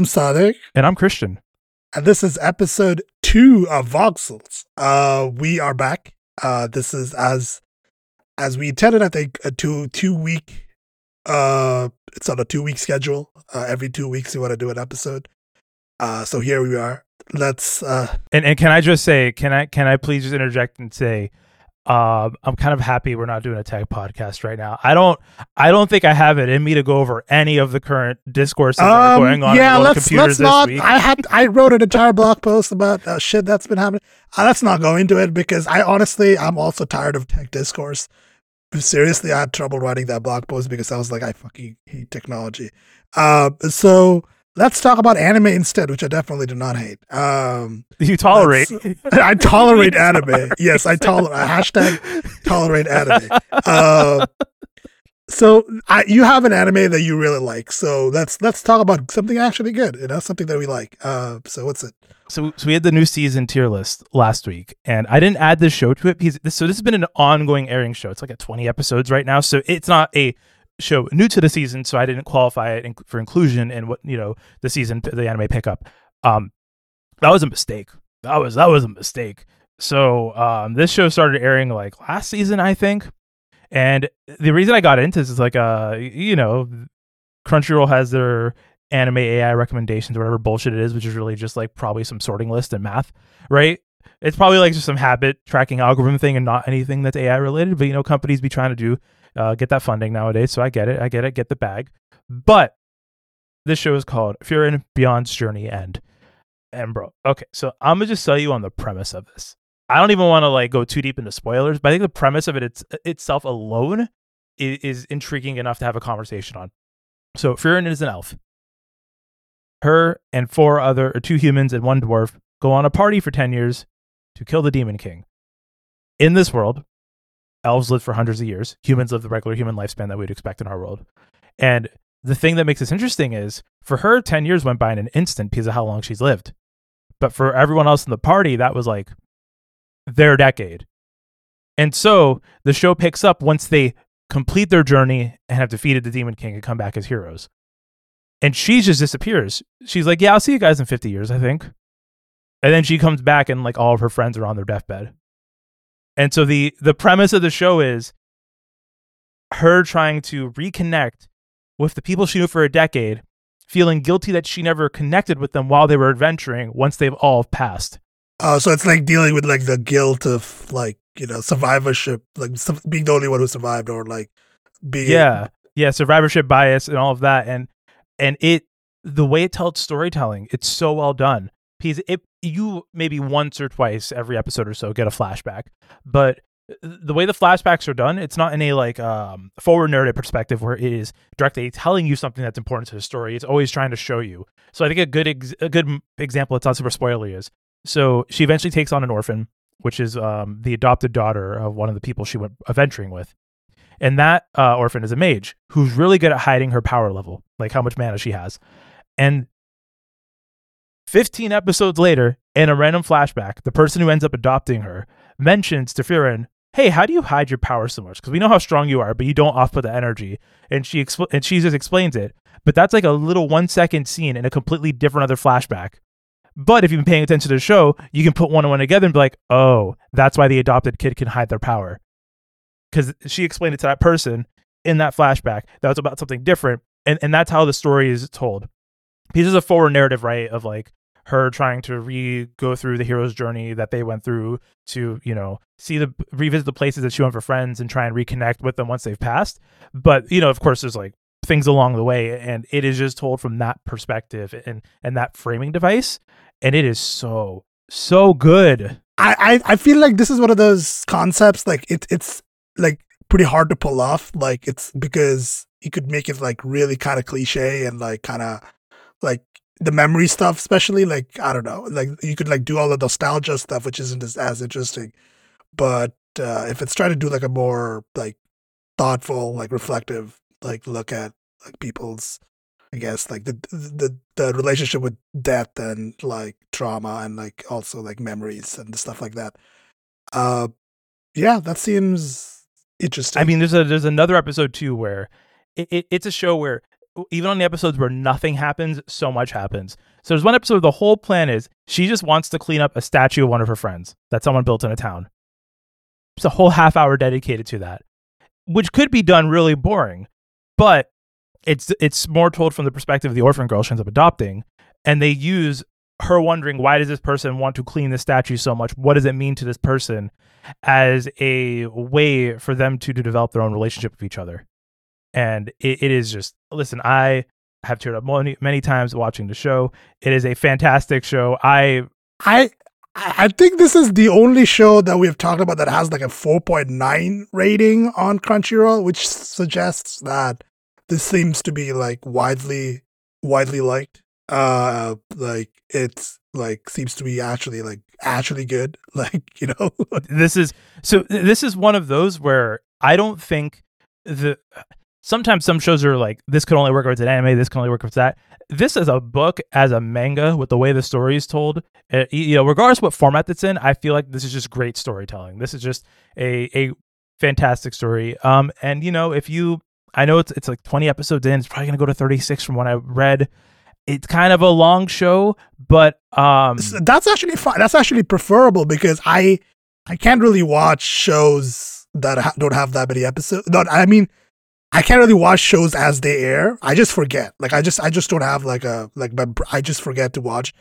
I'm Sadiq. And I'm Christian. And this is episode two of Voxels. Uh, we are back. Uh, this is as as we intended, I think, a two two week uh it's on a two week schedule. Uh, every two weeks we want to do an episode. Uh, so here we are. Let's uh And and can I just say, can I can I please just interject and say um, I'm kind of happy we're not doing a tech podcast right now. I don't, I don't think I have it in me to go over any of the current discourses that are um, going on. yeah, in the world of let's computers let's this not. week. I had I wrote an entire blog post about uh, shit that's been happening. Uh, let's not go into it because I honestly I'm also tired of tech discourse. Seriously, I had trouble writing that blog post because I was like, I fucking hate technology. Uh, so let's talk about anime instead, which I definitely do not hate. Um, you tolerate. I tolerate anime. Yes, I tolerate. Hashtag tolerate anime. Uh, so I, you have an anime that you really like. So let's let's talk about something actually good. You know, something that we like. Uh, so what's it? So, so we had the new season tier list last week, and I didn't add this show to it because this, so this has been an ongoing airing show. It's like at 20 episodes right now, so it's not a show new to the season. So I didn't qualify it for inclusion in what you know the season the anime pickup. Um, that was a mistake. That was that was a mistake. So um, this show started airing like last season, I think. And the reason I got into this is like uh you know Crunchyroll has their anime AI recommendations whatever bullshit it is, which is really just like probably some sorting list and math, right? It's probably like just some habit tracking algorithm thing and not anything that's AI related. But you know, companies be trying to do uh, get that funding nowadays, so I get it, I get it, get the bag. But this show is called Frieren Beyond's Journey End. And bro, okay, so I'm gonna just tell you on the premise of this. I don't even want to like go too deep into spoilers, but I think the premise of it it's, itself alone is, is intriguing enough to have a conversation on. So Frieren is an elf. Her and four other, or two humans and one dwarf, go on a party for 10 years to kill the Demon King. In this world, elves live for hundreds of years. Humans live the regular human lifespan that we'd expect in our world. And the thing that makes this interesting is for her, 10 years went by in an instant because of how long she's lived. But for everyone else in the party, that was like their decade. And so the show picks up once they complete their journey and have defeated the Demon King and come back as heroes. And she just disappears. She's like, Yeah, I'll see you guys in 50 years, I think. And then she comes back and like all of her friends are on their deathbed. And so the the premise of the show is her trying to reconnect with the people she knew for a decade, feeling guilty that she never connected with them while they were adventuring once they've all passed. Oh, uh, so it's like dealing with like the guilt of like you know survivorship, like being the only one who survived, or like being yeah, yeah, survivorship bias and all of that, and and it the way it tells storytelling, it's so well done because it you maybe once or twice every episode or so get a flashback, but the way the flashbacks are done, it's not in a like um, forward narrative perspective where it is directly telling you something that's important to the story. It's always trying to show you. So I think a good ex- a good example, it's not super spoilery, is so she eventually takes on an orphan, which is um, the adopted daughter of one of the people she went adventuring with. And that uh, orphan is a mage who's really good at hiding her power level, like how much mana she has. And 15 episodes later, in a random flashback, the person who ends up adopting her mentions to Frieren, "Hey, how do you hide your power so much? Because we know how strong you are, but you don't off put the energy." And she expl- and she just explains it. But that's like a little one second scene in a completely different other flashback. But if you've been paying attention to the show, you can put one and one together and be like, "Oh, that's why the adopted kid can hide their power." Because she explained it to that person in that flashback that was about something different, and and that's how the story is told. Pieces of forward narrative, right, of like her trying to re go through the hero's journey that they went through to you know see the revisit the places that she went for friends and try and reconnect with them once they've passed. But you know of course there's like things along the way and it is just told from that perspective and and that framing device and it is so so good. I i, I feel like this is one of those concepts like it, it's like pretty hard to pull off like it's because you could make it like really kind of cliche and like kind of like the memory stuff, especially like I don't know, like you could like do all the nostalgia stuff, which isn't as, as interesting. But uh, if it's trying to do like a more like thoughtful, like reflective, like look at like people's, I guess like the the the relationship with death and like trauma and like also like memories and stuff like that. Uh, yeah, that seems interesting. I mean, there's a there's another episode too where it, it it's a show where even on the episodes where nothing happens, so much happens. So there's one episode the whole plan is she just wants to clean up a statue of one of her friends that someone built in a town. It's a whole half hour dedicated to that, which could be done really boring, but it's it's more told from the perspective of the orphan girl she ends up adopting, and they use her wondering why does this person want to clean the statue so much? What does it mean to this person? As a way for them to, to develop their own relationship with each other. And it, it is just listen, I have teared up many, many times watching the show. It is a fantastic show. I I I think this is the only show that we've talked about that has like a 4.9 rating on Crunchyroll, which suggests that this seems to be like widely widely liked. Uh like it's like seems to be actually like actually good. Like, you know. this is so this is one of those where I don't think the sometimes some shows are like this could only work if it's an anime this can only work if it's that. This is a book as a manga with the way the story is told. Uh, you know regardless what format it's in i feel like this is just great storytelling. This is just a a fantastic story. Um and you know if you i know it's it's like 20 episodes in it's probably going to go to 36 from what i read. It's kind of a long show but um that's actually fine that's actually preferable because i i can't really watch shows that ha- don't have that many episodes no i mean I can't really watch shows as they air. I just forget. Like I just I just don't have like a like my I just forget to watch,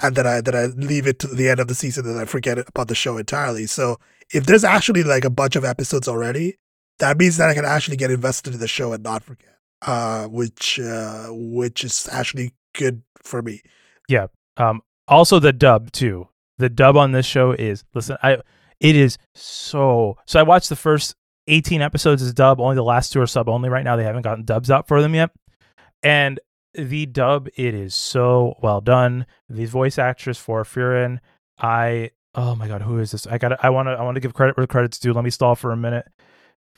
and then I then I leave it to the end of the season and I forget about the show entirely. So if there's actually like a bunch of episodes already, that means that I can actually get invested in the show and not forget. Uh, which uh, which is actually good for me. Yeah. Um. Also, the dub too. The dub on this show is listen. I it is so. So I watched the first 18 episodes is dub. Only the last two are sub only right now. They haven't gotten dubs out for them yet. And the dub, it is so well done. The voice actress for Frieren, I oh my god, who is this? I got I want to I want to give credit where credit's due. Let me stall for a minute.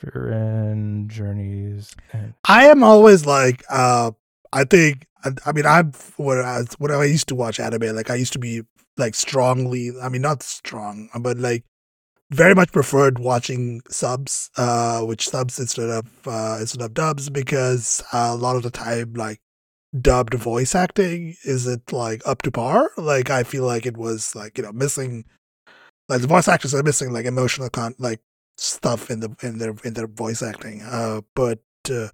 Frieren journeys. And- I am always like, uh, I think I, I mean I'm when I when I used to watch anime, like I used to be like strongly. I mean not strong, but like very much preferred watching subs, uh, which subs instead of uh, instead of dubs because a lot of the time, like dubbed voice acting isn't like up to par. Like I feel like it was like you know missing, like the voice actors are missing like emotional con like stuff in the in their in their voice acting. Uh, but uh,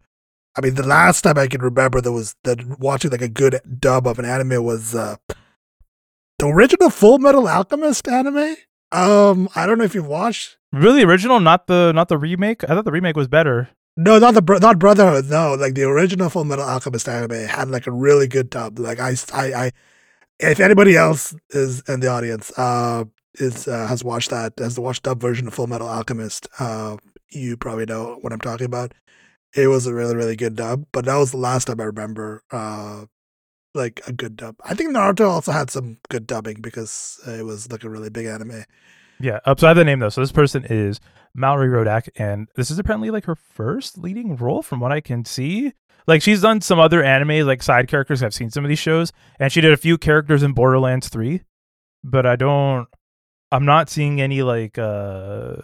I mean, the last time I can remember there was that watching like a good dub of an anime was uh, the original Fullmetal Alchemist anime. Um, I don't know if you've watched. Really original, not the not the remake. I thought the remake was better. No, not the bro- not Brotherhood. No, like the original Fullmetal Alchemist anime had like a really good dub. Like I, I, I if anybody else is in the audience, uh, is uh, has watched that, has watched dub version of Fullmetal Alchemist, uh, you probably know what I'm talking about. It was a really really good dub, but that was the last time I remember uh like a good dub. I think Naruto also had some good dubbing because it was like a really big anime. Yeah. Uh, so I have the name though. So this person is Mallorie Rodak, and this is apparently like her first leading role from what I can see. Like she's done some other anime like side characters. I've seen some of these shows, and she did a few characters in Borderlands Three, but I don't. I'm not seeing any like uh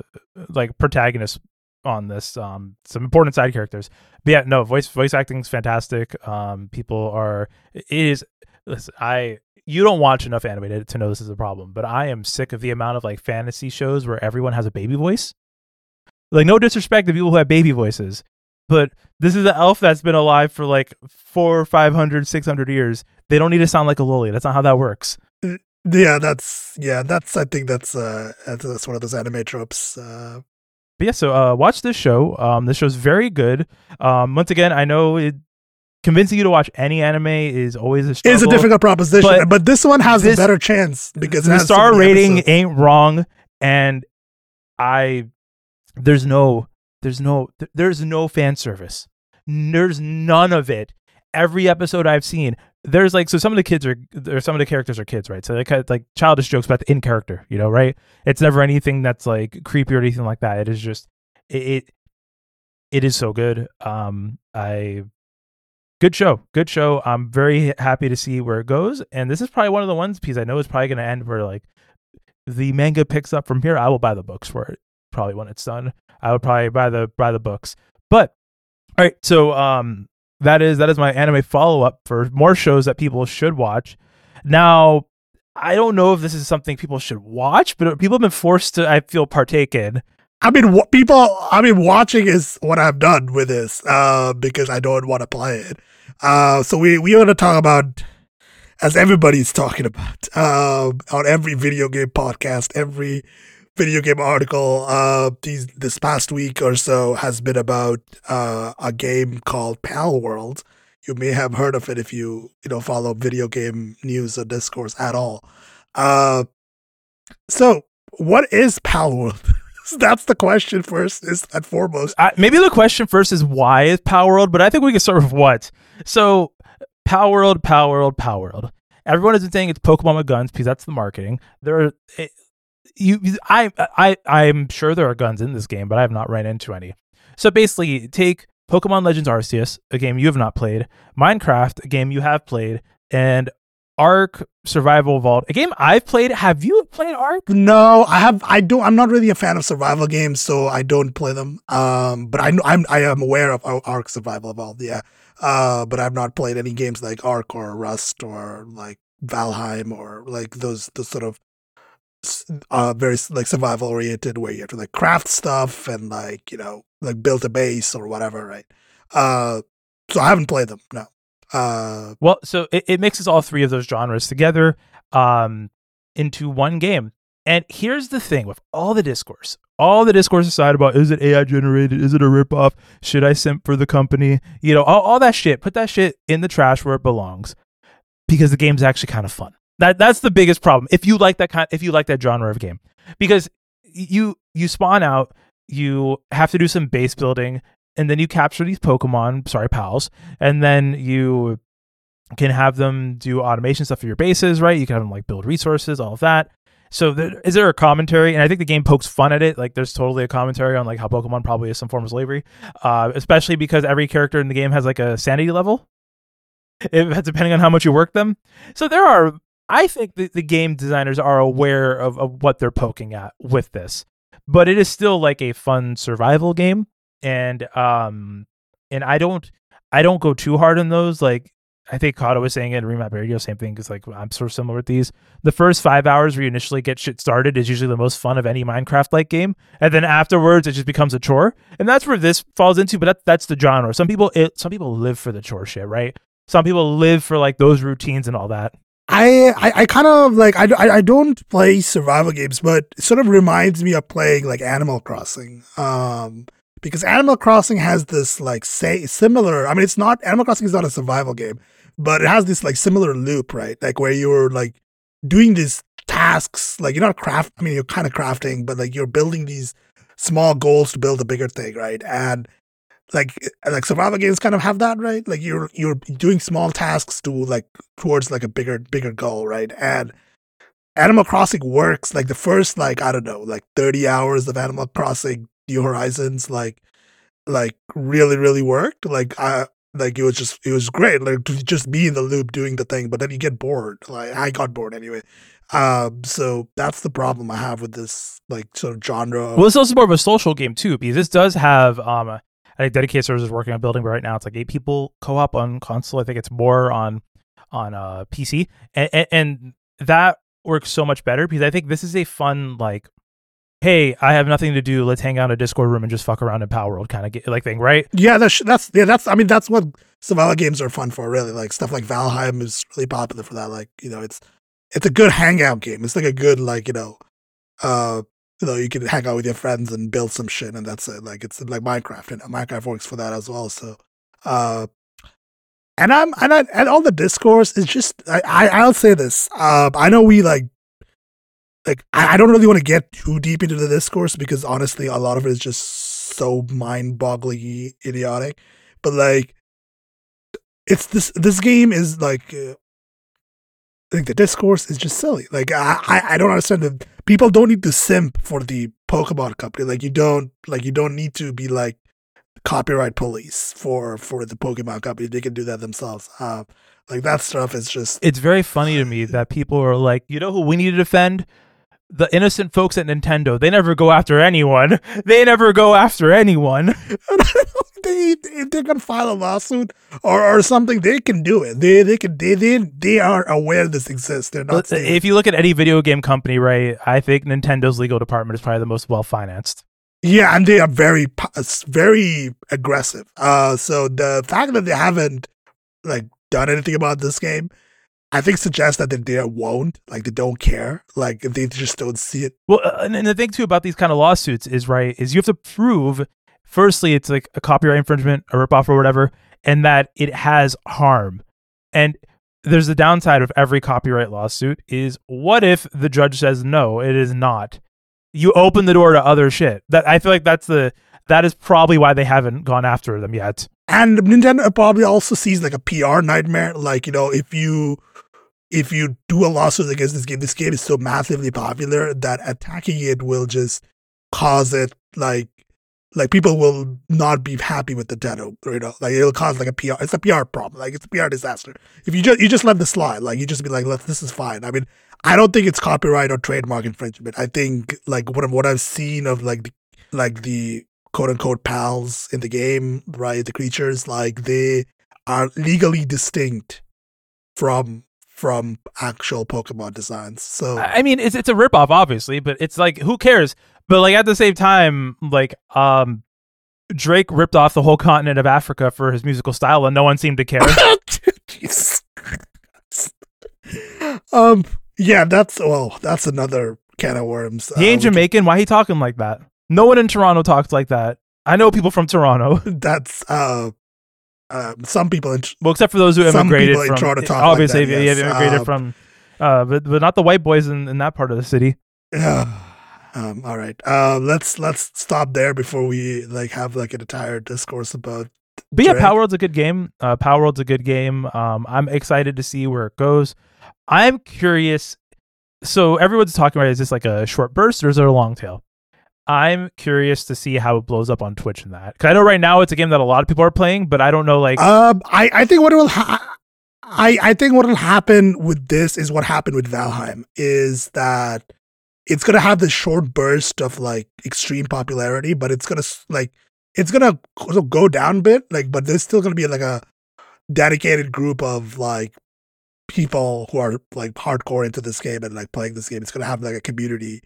like protagonists on this. Um, some important side characters. But yeah, no voice voice acting is fantastic. Um, people are it is. Listen, I you don't watch enough animated to, know this is a problem, but I am sick of the amount of like fantasy shows where everyone has a baby voice. Like no disrespect to people who have baby voices, but this is an elf that's been alive for like four, 500, 600 years. They don't need to sound like a loli. That's not how that works. Yeah, that's yeah, that's I think that's uh that's one of those anime tropes. Uh but yeah, so uh, watch this show. Um, this show's very good. Um, once again, I know it convincing you to watch any anime is always a struggle. It's a difficult proposition, but, but this one has this, a better chance because the star so rating episodes. ain't wrong, and I there's no there's no there's no fan service. There's none of it. Every episode I've seen, there's like so some of the kids are or some of the characters are kids, right? So they of like childish jokes about the in character, you know, right? It's never anything that's like creepy or anything like that. It is just it it, it is so good. Um I good show. Good show. I'm very happy to see where it goes. And this is probably one of the ones because I know it's probably gonna end where like the manga picks up from here. I will buy the books for it probably when it's done. I would probably buy the buy the books. But all right, so um that is that is my anime follow up for more shows that people should watch. Now, I don't know if this is something people should watch, but people have been forced to, I feel, partake in. I mean, what people, I mean, watching is what I've done with this, uh, because I don't want to play it. Uh, so we, we want to talk about, as everybody's talking about, uh, on every video game podcast, every video game article, uh, these, this past week or so has been about, uh, a game called Palworld. You may have heard of it if you, you know, follow video game news or discourse at all. Uh, so what is Palworld? That's the question first, is and foremost. Uh, maybe the question first is why is Palworld, but I think we can start with what. So, Palworld, Power World, Palworld. Everyone has been saying it's Pokemon with guns because that's the marketing. There, are, it, you, I, I, I'm sure there are guns in this game, but I have not ran into any. So basically, take Pokemon Legends Arceus, a game you have not played, Minecraft, a game you have played, and Ark Survival Evolved, a game I've played. Have you played Ark? No, I have. I don't. I'm not really a fan of survival games, so I don't play them. Um, but I know I'm I am aware of Ark Survival Evolved. Yeah. Uh, but I've not played any games like Ark or Rust or like Valheim or like those those sort of uh very like survival oriented where you have to like craft stuff and like you know like build a base or whatever, right? Uh, so I haven't played them. No. Uh, well, so it, it mixes all three of those genres together um, into one game. And here's the thing with all the discourse, all the discourse aside about is it AI generated? Is it a ripoff? Should I simp for the company? You know, all, all that shit. Put that shit in the trash where it belongs because the game's actually kind of fun. That that's the biggest problem. If you like that kind, if you like that genre of game, because you you spawn out, you have to do some base building, and then you capture these Pokemon, sorry, pals, and then you can have them do automation stuff for your bases, right? You can have them like build resources, all of that. So there, is there a commentary? And I think the game pokes fun at it. Like there's totally a commentary on like how Pokemon probably is some form of slavery, uh, especially because every character in the game has like a sanity level, if, depending on how much you work them. So there are, I think the, the game designers are aware of, of what they're poking at with this, but it is still like a fun survival game and um and I don't I don't go too hard on those. Like I think Kato was saying it, Remap Radio, same thing. Because like I'm sort of similar with these. The first five hours where you initially get shit started is usually the most fun of any Minecraft like game, and then afterwards it just becomes a chore, and that's where this falls into. But that, that's the genre. Some people it, some people live for the chore shit, right? Some people live for like those routines and all that. I, I, I kind of like I, I, don't play survival games, but it sort of reminds me of playing like Animal Crossing. Um, because Animal Crossing has this like say similar. I mean, it's not Animal Crossing is not a survival game, but it has this like similar loop, right? Like where you're like doing these tasks, like you're not craft. I mean, you're kind of crafting, but like you're building these small goals to build a bigger thing, right? And like like survival games kind of have that, right? Like you're you're doing small tasks to like towards like a bigger bigger goal, right? And Animal Crossing works like the first like I don't know like 30 hours of Animal Crossing New Horizons like like really really worked. Like I like it was just it was great like to just be in the loop doing the thing, but then you get bored. Like I got bored anyway. Um, so that's the problem I have with this like sort of genre. Well, it's also more of a social game too, because this does have um I think dedicated servers is working on building, but right now it's like eight people co-op on console. I think it's more on on uh PC, and, and, and that works so much better because I think this is a fun like hey, I have nothing to do. Let's hang out in a Discord room and just fuck around in Power World kind of like thing, right? Yeah, that's that's yeah, that's I mean that's what survival games are fun for, really. Like stuff like Valheim is really popular for that. Like you know, it's it's a good hangout game. It's like a good like you know, uh, you know, you can hang out with your friends and build some shit, and that's it. Like it's like Minecraft, and Minecraft works for that as well. So, uh, and I'm and I, and all the discourse is just I, I I'll say this. Uh, I know we like like I, I don't really want to get too deep into the discourse because honestly, a lot of it is just so mind-bogglingly idiotic. But like, it's this this game is like. I think the discourse is just silly. Like I, I, I don't understand that people don't need to simp for the Pokemon company. Like you don't like you don't need to be like copyright police for for the Pokemon company. They can do that themselves. Uh, like that stuff is just. It's very funny to me that people are like, you know, who we need to defend the innocent folks at Nintendo, they never go after anyone. They never go after anyone. they if they're gonna file a lawsuit or, or something, they can do it. They they can they they, they are aware this exists. They're not. But if you look at any video game company, right, I think Nintendo's legal department is probably the most well financed. Yeah, and they are very very aggressive. Uh, so the fact that they haven't like done anything about this game, I think suggests that they won't, like they don't care, like they just don't see it. Well, uh, and the thing too about these kind of lawsuits is right is you have to prove, firstly, it's like a copyright infringement, a ripoff, or whatever, and that it has harm. And there's the downside of every copyright lawsuit is what if the judge says no, it is not. You open the door to other shit. That I feel like that's the that is probably why they haven't gone after them yet. And Nintendo uh, probably also sees like a PR nightmare. Like you know, if you if you do a lawsuit against this game, this game is so massively popular that attacking it will just cause it like like people will not be happy with the Nintendo. You know, like it'll cause like a PR. It's a PR problem. Like it's a PR disaster. If you just you just let this slide, like you just be like, Let, this is fine. I mean, I don't think it's copyright or trademark infringement. I think like what what I've seen of like the, like the quote unquote pals in the game, right? The creatures like they are legally distinct from from actual Pokemon designs. So I mean, it's it's a ripoff, obviously, but it's like who cares? But like at the same time, like um, Drake ripped off the whole continent of Africa for his musical style, and no one seemed to care. um, yeah, that's well, that's another can of worms. He ain't uh, Jamaican. Why he talking like that? No one in Toronto talks like that. I know people from Toronto. That's uh um, some people, in, well, except for those who immigrated from, obviously, like that, yes. immigrated um, from, uh, but but not the white boys in, in that part of the city. Yeah. Um, all right. Uh, let's let's stop there before we like have like an entire discourse about. But yeah, Palworld's a good game. Uh, Palworld's a good game. Um, I'm excited to see where it goes. I'm curious. So everyone's talking about is this like a short burst or is it a long tail? I'm curious to see how it blows up on Twitch and that. Cause I know right now it's a game that a lot of people are playing, but I don't know like. Um, I I think what will ha- I I think what will happen with this is what happened with Valheim is that it's gonna have this short burst of like extreme popularity, but it's gonna like it's gonna go down a bit, like, but there's still gonna be like a dedicated group of like people who are like hardcore into this game and like playing this game. It's gonna have like a community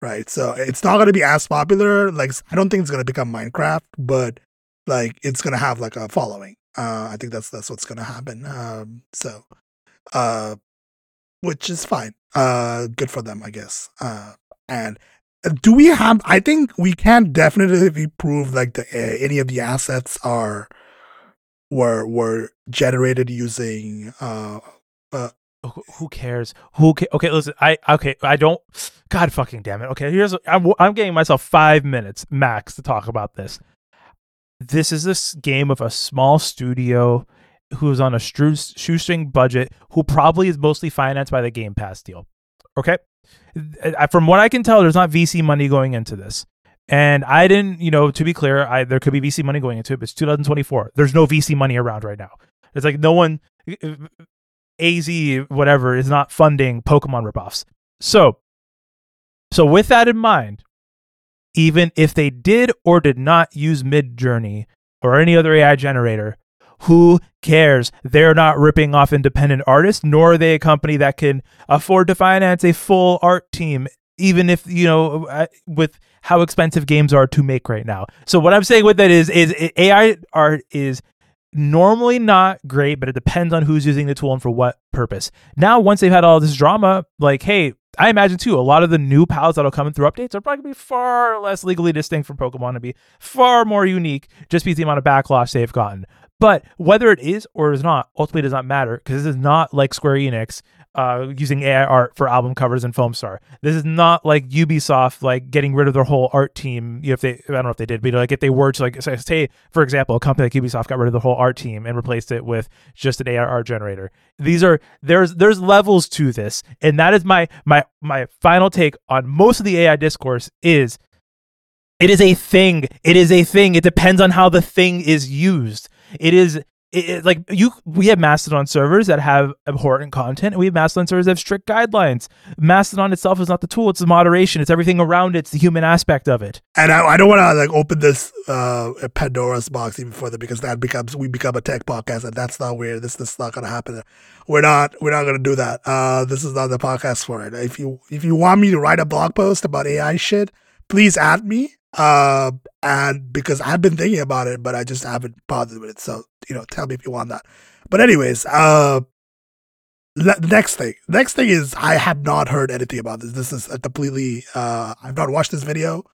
right? So it's not gonna be as popular. Like I don't think it's gonna become Minecraft, but like it's gonna have like a following. Uh, I think that's that's what's gonna happen. Um, so, uh, which is fine. Uh, good for them, I guess. Uh, and uh, do we have? I think we can definitely prove like the uh, any of the assets are were were generated using uh, uh who cares? Who ca- okay? Listen, I okay. I don't. God fucking damn it. Okay, here's. I'm I'm getting myself five minutes max to talk about this. This is this game of a small studio who's on a shoestring budget, who probably is mostly financed by the Game Pass deal. Okay, from what I can tell, there's not VC money going into this. And I didn't, you know, to be clear, I there could be VC money going into it, but it's 2024. There's no VC money around right now. It's like no one AZ whatever is not funding Pokemon ripoffs. So, so with that in mind, even if they did or did not use Midjourney or any other AI generator, who cares? They're not ripping off independent artists, nor are they a company that can afford to finance a full art team, even if, you know, with how expensive games are to make right now. So what I'm saying with that is is AI art is normally not great, but it depends on who's using the tool and for what purpose. Now, once they've had all this drama, like, hey, I imagine too, a lot of the new pals that'll come in through updates are probably to be far less legally distinct from Pokemon and be far more unique just because the amount of backlash they've gotten. But whether it is or is not ultimately does not matter because this is not like Square Enix uh, using AI art for album covers and Foamstar. This is not like Ubisoft like getting rid of their whole art team. You know, if they, I don't know if they did, but like if they were to like say, for example, a company like Ubisoft got rid of the whole art team and replaced it with just an AI art generator. These are there's there's levels to this, and that is my my my final take on most of the AI discourse is. It is a thing. It is a thing. It depends on how the thing is used. It is it, it- like you we have mastodon servers that have abhorrent content and we have mastodon servers that have strict guidelines mastodon itself is not the tool it's the moderation it's everything around it it's the human aspect of it And I, I don't want to like open this uh Pandora's box even further because that becomes we become a tech podcast and that's not weird. This this is not gonna happen. We're not we're not gonna do that. Uh, this is not the podcast for it. If you if you want me to write a blog post about AI shit, please add me. Uh, and because I've been thinking about it, but I just haven't bothered with it. So you know, tell me if you want that. But anyways, uh. le- Next thing, next thing is I have not heard anything about this. This is a completely. Uh, I've not watched this video.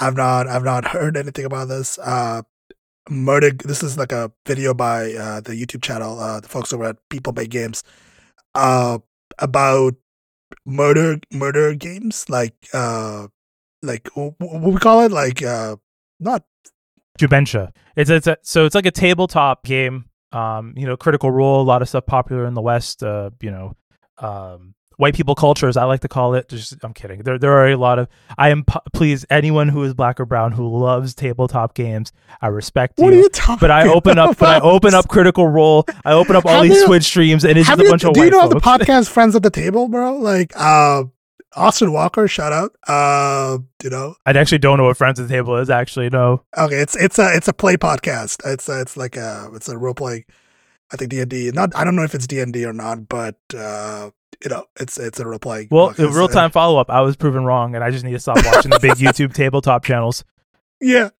I've not I've not heard anything about this. Uh murder this is like a video by uh the YouTube channel, uh the folks over at People Make Games, uh about murder murder games like uh like wh- wh- what we call it like uh not Jubensha. It's it's a, so it's like a tabletop game. Um, you know, Critical Role, a lot of stuff popular in the West. Uh, you know, um, white people cultures. I like to call it. Just, I'm kidding. There there are a lot of. I am please anyone who is black or brown who loves tabletop games. I respect what are you. you talking But I open up, but I open up Critical Role. I open up all Have these you- Twitch streams, and it's just a you, bunch of do you know the podcast friends at the table, bro? Like uh Austin Walker, shout out. Uh you know, I actually don't know what Friends at the Table is. Actually, no. Okay, it's it's a it's a play podcast. It's a, it's like a it's a role playing. I think D and D. Not I don't know if it's D and D or not, but uh, you know it's it's a role playing. Well, the real time follow up. I was proven wrong, and I just need to stop watching the big YouTube tabletop channels. Yeah,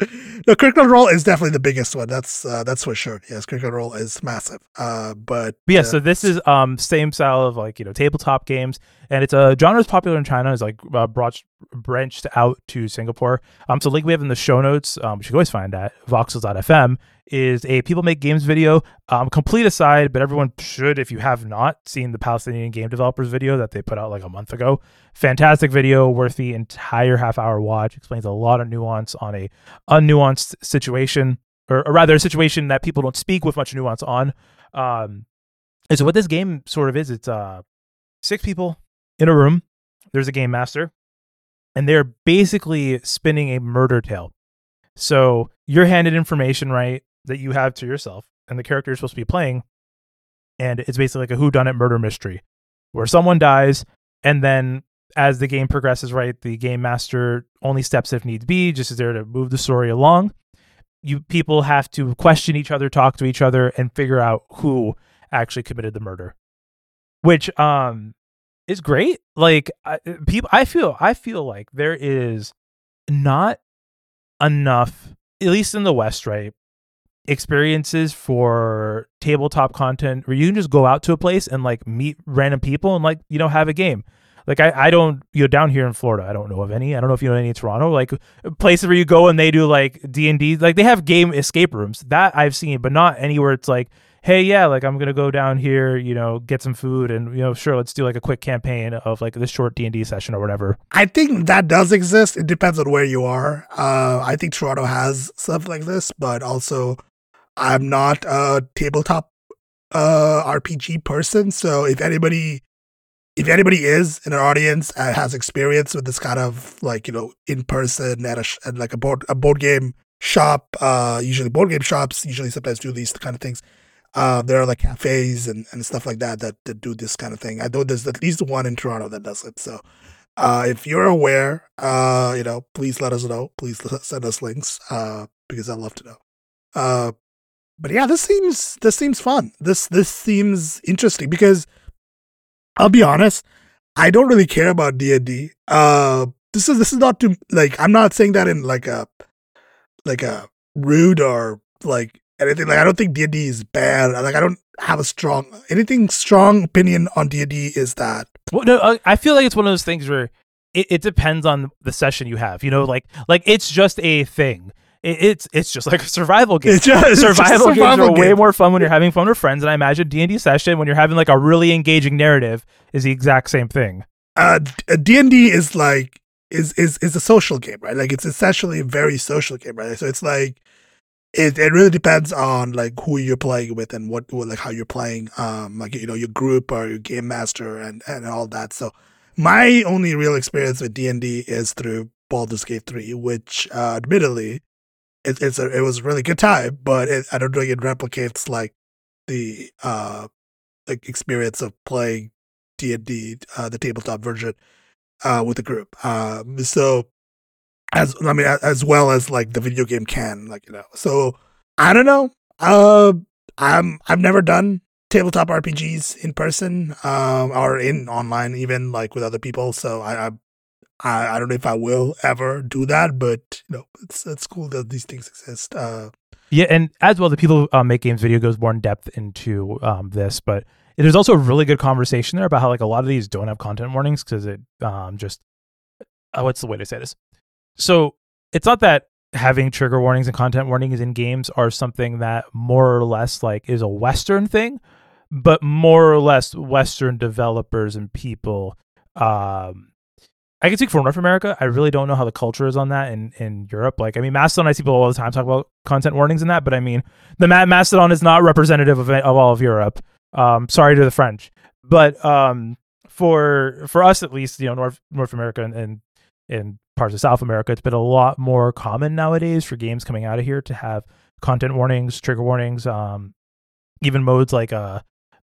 the critical role is definitely the biggest one. That's uh, that's for sure. Yes, critical role is massive. Uh, but But yeah, uh, so this is um same style of like you know tabletop games, and it's a genre is popular in China. Is like uh, brought branched out to Singapore. Um, so link we have in the show notes. Um, which you can always find at voxels.fm is a people make games video. Um, complete aside, but everyone should if you have not seen the Palestinian game developers video that they put out like a month ago. Fantastic video, worth the entire half hour watch. Explains a lot of nuance on a unnuanced situation, or, or rather a situation that people don't speak with much nuance on. Um, and so what this game sort of is, it's uh six people in a room. There's a game master, and they're basically spinning a murder tale. So you're handed information, right, that you have to yourself, and the character you're supposed to be playing, and it's basically like a whodunit murder mystery, where someone dies, and then as the game progresses, right, the game master only steps if needs be, just is there to move the story along. You people have to question each other, talk to each other, and figure out who actually committed the murder, which um is great. Like I, people, I feel I feel like there is not enough, at least in the West, right? Experiences for tabletop content where you can just go out to a place and like meet random people and like you know have a game. Like I, I don't you know down here in Florida I don't know of any I don't know if you know any in Toronto like places where you go and they do like D and D like they have game escape rooms that I've seen but not anywhere it's like hey yeah like I'm gonna go down here you know get some food and you know sure let's do like a quick campaign of like this short D and D session or whatever I think that does exist. It depends on where you are. Uh, I think Toronto has stuff like this, but also I'm not a tabletop uh, RPG person. So if anybody, if anybody is in our audience and has experience with this kind of like you know in person at a at like a board a board game shop, uh, usually board game shops usually sometimes do these kind of things. Uh, there are like cafes and, and stuff like that, that that do this kind of thing. I know there's at least one in Toronto that does it. So uh, if you're aware, uh, you know, please let us know. Please send us links, uh, because I'd love to know. Uh, but yeah, this seems this seems fun. This this seems interesting because I'll be honest, I don't really care about D and D. Uh, this is this is not to like I'm not saying that in like a like a rude or like anything. Like I don't think D and D is bad. Like I don't have a strong anything strong opinion on D and D is that Well, no, I- I feel like it's one of those things where it, it depends on the session you have. You know, like like it's just a thing. It, it's it's just like a survival game. It's just- a survival, games survival are way more fun when you're having fun with friends. And I imagine D and D session when you're having like a really engaging narrative is the exact same thing. uh D and D is like is is is a social game, right? Like it's essentially a very social game, right? So it's like it it really depends on like who you're playing with and what what- like how you're playing, um, like you know your group or your game master and and all that. So my only real experience with D and D is through Baldur's Gate three, which uh, admittedly it, it's a, it was a really good time, but it, I don't think it replicates like the uh like experience of playing D and D, uh, the tabletop version, uh, with the group. Um, so as I mean, as well as like the video game can, like you know. So I don't know. Uh, I'm I've never done tabletop RPGs in person, um, or in online, even like with other people. So I, I I, I don't know if I will ever do that, but you know, it's it's cool that these things exist. Uh, yeah, and as well, the people who uh, make games video goes more in depth into um, this, but there's also a really good conversation there about how like a lot of these don't have content warnings because it um, just uh, what's the way to say this? So it's not that having trigger warnings and content warnings in games are something that more or less like is a Western thing, but more or less Western developers and people um, I can speak for North America. I really don't know how the culture is on that in, in Europe. Like, I mean, Mastodon, I see people all the time talk about content warnings and that, but I mean, the Ma- Mastodon is not representative of, of all of Europe. Um, sorry to the French, but um, for for us at least, you know, North North America and, and parts of South America, it's been a lot more common nowadays for games coming out of here to have content warnings, trigger warnings, um, even modes like uh,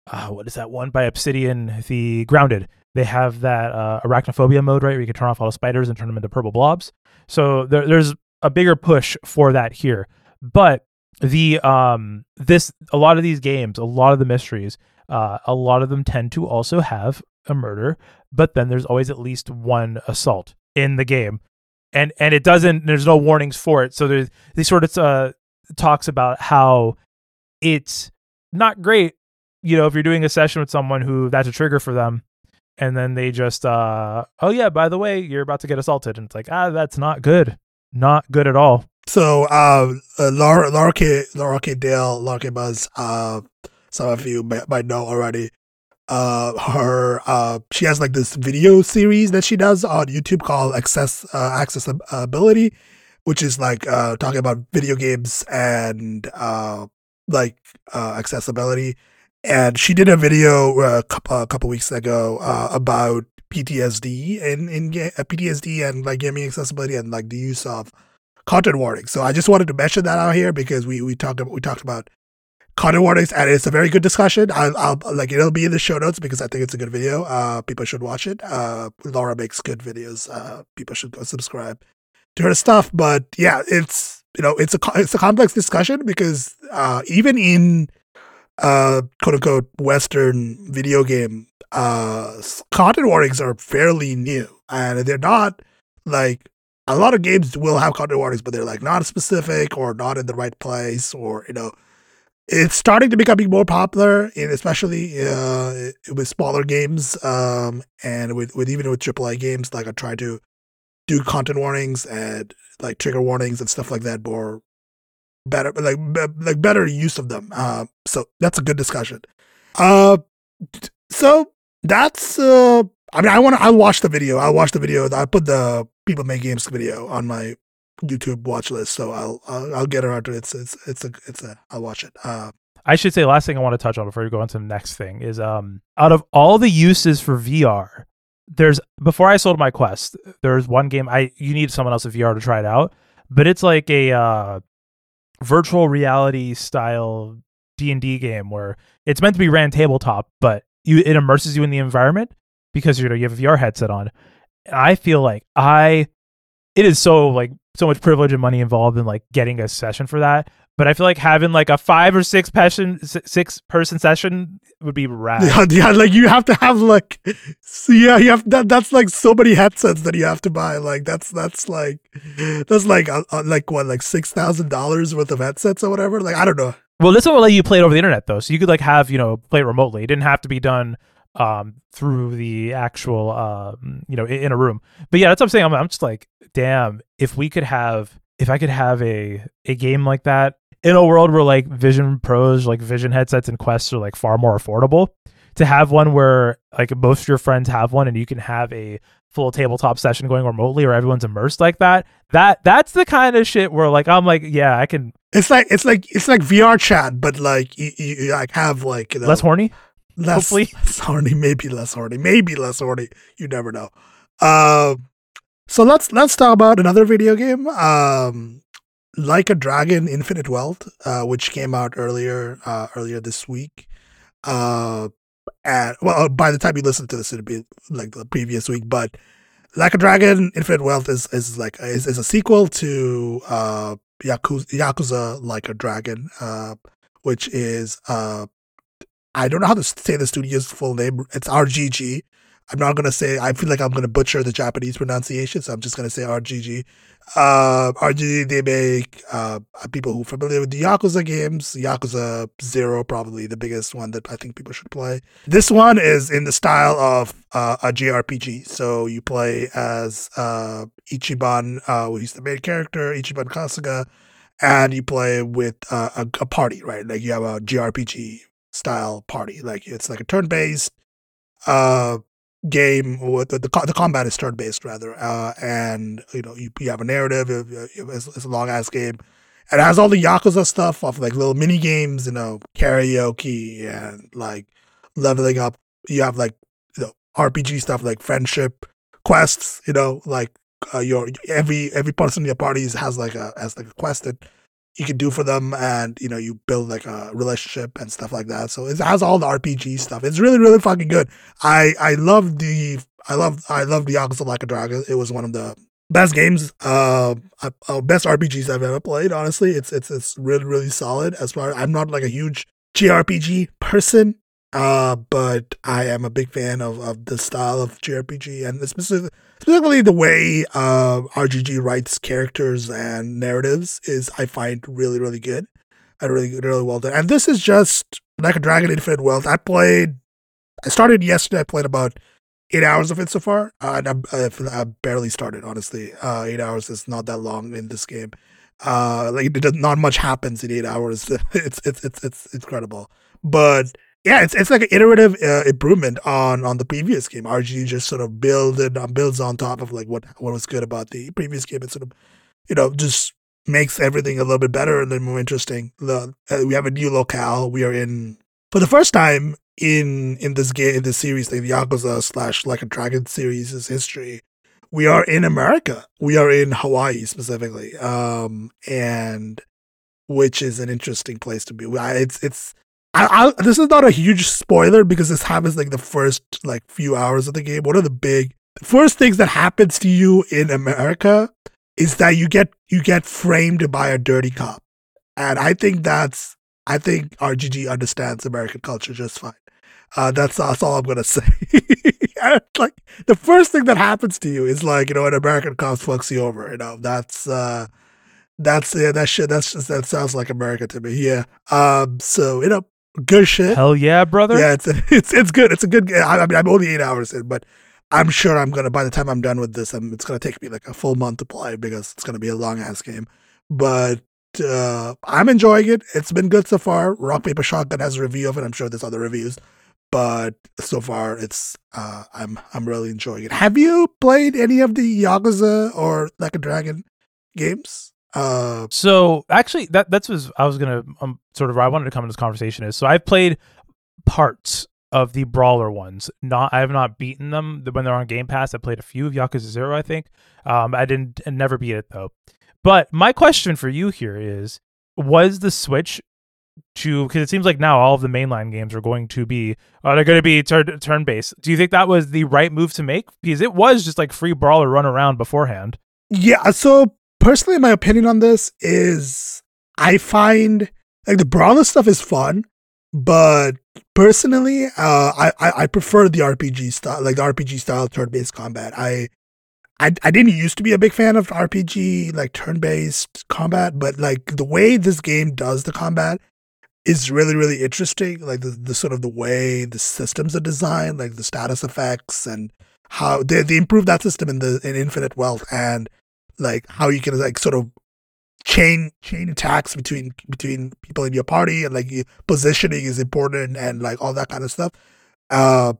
uh, what is that one by Obsidian, the Grounded they have that uh, arachnophobia mode, right, where you can turn off all the spiders and turn them into purple blobs. So there, there's a bigger push for that here. But the um this a lot of these games, a lot of the mysteries, uh, a lot of them tend to also have a murder, but then there's always at least one assault in the game, and and it doesn't. There's no warnings for it. So there's these sort of uh, talks about how it's not great. You know, if you're doing a session with someone who that's a trigger for them, and then they just uh oh yeah by the way you're about to get assaulted. And it's like ah that's not good. Not good at all. So uh, uh laura laura laura k dale laura k buzz uh some of you might, might know already uh her uh she has like this video series that she does on youtube called access uh, accessibility which is like uh talking about video games and uh like uh accessibility and she did a video uh, a couple, a couple weeks ago uh, about PTSD and in, uh, PTSD and like gaming accessibility and like the use of content warnings. So I just wanted to mention that out here because we we talked about, we talked about content warnings and it's a very good discussion. I'll, I'll like it'll be in the show notes because I think it's a good video. Uh, people should watch it. Uh, Laura makes good videos. Uh, people should go subscribe to her stuff. But yeah, it's you know it's a it's a complex discussion because uh, even in uh, quote unquote Western video game uh, content warnings are fairly new, and they're not like a lot of games will have content warnings, but they're like not specific or not in the right place, or you know, it's starting to becoming more popular, and especially uh, with smaller games, um, and with, with even with AAA games. Like I try to do content warnings and like trigger warnings and stuff like that more better like like better use of them. Uh, so that's a good discussion. Uh, so that's uh, I mean I want to I watched the video. I watched the video. I put the people make games video on my YouTube watch list, so I'll I'll, I'll get around to it. It's it's it's a it's a I'll watch it. Uh, I should say last thing I want to touch on before we go on to the next thing is um out of all the uses for VR, there's before I sold my Quest, there's one game I you need someone else with VR to try it out, but it's like a uh virtual reality style D&D game where it's meant to be ran tabletop, but you it immerses you in the environment because you know you have a VR headset on. I feel like I it is so like so much privilege and money involved in like getting a session for that. But I feel like having like a five or six person six person session would be rad. Yeah, yeah, like you have to have like, so yeah, you have that. That's like so many headsets that you have to buy. Like that's that's like that's like uh like what like six thousand dollars worth of headsets or whatever. Like I don't know. Well, this one will let you play it over the internet though, so you could like have you know play it remotely. It didn't have to be done um through the actual um you know in a room. But yeah, that's what I'm saying. I'm, I'm just like, damn, if we could have if I could have a a game like that in a world where like Vision Pros, like Vision headsets and Quests are like far more affordable, to have one where like most of your friends have one and you can have a full tabletop session going remotely or everyone's immersed like that, that that's the kind of shit where like I'm like, yeah, I can. It's like it's like it's like VR chat, but like you, you like have like you know, less horny. Less, Hopefully, less horny, maybe less horny, maybe less horny. You never know. Um, so let's let's talk about another video game. Um, Like a Dragon Infinite Wealth, uh, which came out earlier uh, earlier this week. Uh, and well, by the time you listen to this, it'll be like the previous week. But Like a Dragon Infinite Wealth is is like is, is a sequel to uh, Yakuza, Yakuza Like a Dragon, uh, which is uh, I don't know how to say the studio's full name. It's RGG. I'm not gonna say. I feel like I'm gonna butcher the Japanese pronunciation, so I'm just gonna say RGG. Uh, RGG. They make uh, people who are familiar with the Yakuza games. Yakuza Zero, probably the biggest one that I think people should play. This one is in the style of uh, a JRPG. So you play as uh, Ichiban, uh, he's the main character, Ichiban Kasuga, and you play with uh, a, a party, right? Like you have a JRPG style party. Like it's like a turn based uh game with the, the, the combat is turn based rather uh and you know you, you have a narrative it's, it's a long ass game it has all the yakuza stuff of like little mini games you know karaoke and like leveling up. You have like you know rpg stuff like friendship quests you know like uh, your every every person in your party has like a has like a quest that you can do for them and you know you build like a relationship and stuff like that. So it has all the rpg stuff. It's really really fucking good. I i love the i love i love the yakuza like a dragon. It was one of the best games uh, uh best rpgs i've ever played honestly. It's it's it's really really solid. As far i'm not like a huge jrpg person uh, but I am a big fan of, of the style of JRPG and specifically, specifically the way uh, RGG writes characters and narratives is I find really really good and really really well done. And this is just like a Dragon Infinite Wealth. I played, I started yesterday. I played about eight hours of it so far, uh, and I, I, barely started. Honestly, uh, eight hours is not that long in this game. Uh, like it, not much happens in eight hours. it's it's it's it's incredible, but yeah, it's it's like an iterative uh, improvement on on the previous game. RG just sort of builds um, builds on top of like what what was good about the previous game. It sort of you know just makes everything a little bit better and then more interesting. The, uh, we have a new locale. We are in for the first time in in this game in this series, like the Yakuza slash like a Dragon series' history. We are in America. We are in Hawaii specifically, um, and which is an interesting place to be. It's it's I, I, this is not a huge spoiler because this happens like the first like few hours of the game. One of the big first things that happens to you in America is that you get you get framed by a dirty cop, and I think that's I think RGG understands American culture just fine. Uh, that's that's all I'm gonna say. like the first thing that happens to you is like you know an American cop fucks you over. You know that's uh, that's yeah that shit. That's just that sounds like America to me. Yeah. Um. So you know good shit. Hell yeah, brother. Yeah, it's it's it's good. It's a good. I, I mean, I'm only eight hours in, but I'm sure I'm gonna. By the time I'm done with this, I'm, it's gonna take me like a full month to play because it's gonna be a long ass game. But uh, I'm enjoying it. It's been good so far. Rock Paper Shotgun has a review of it. I'm sure there's other reviews, but so far it's uh, I'm I'm really enjoying it. Have you played any of the Yakuza or Like a Dragon games? Uh, so actually, that that's was I was gonna um, sort of where I wanted to come in this conversation is so I've played parts of the brawler ones. Not I have not beaten them when they're on Game Pass. I played a few of Yakuza Zero, I think. Um, I didn't I never beat it though. But my question for you here is: Was the Switch to because it seems like now all of the mainline games are going to be are they're going to be turn turn based. Do you think that was the right move to make? Because it was just like free brawler run around beforehand. Yeah, so personally, my opinion on this is I find like the brawler stuff is fun, but personally, uh, I, I, I prefer the RPG style, like the RPG style turn based combat. I, I I didn't used to be a big fan of RPG like turn based combat, but like the way this game does the combat is really really interesting. Like the, the sort of the way the systems are designed, like the status effects and how they they improved that system in the in Infinite Wealth and like how you can like sort of chain chain attacks between between people in your party and like positioning is important and like all that kind of stuff. Uh,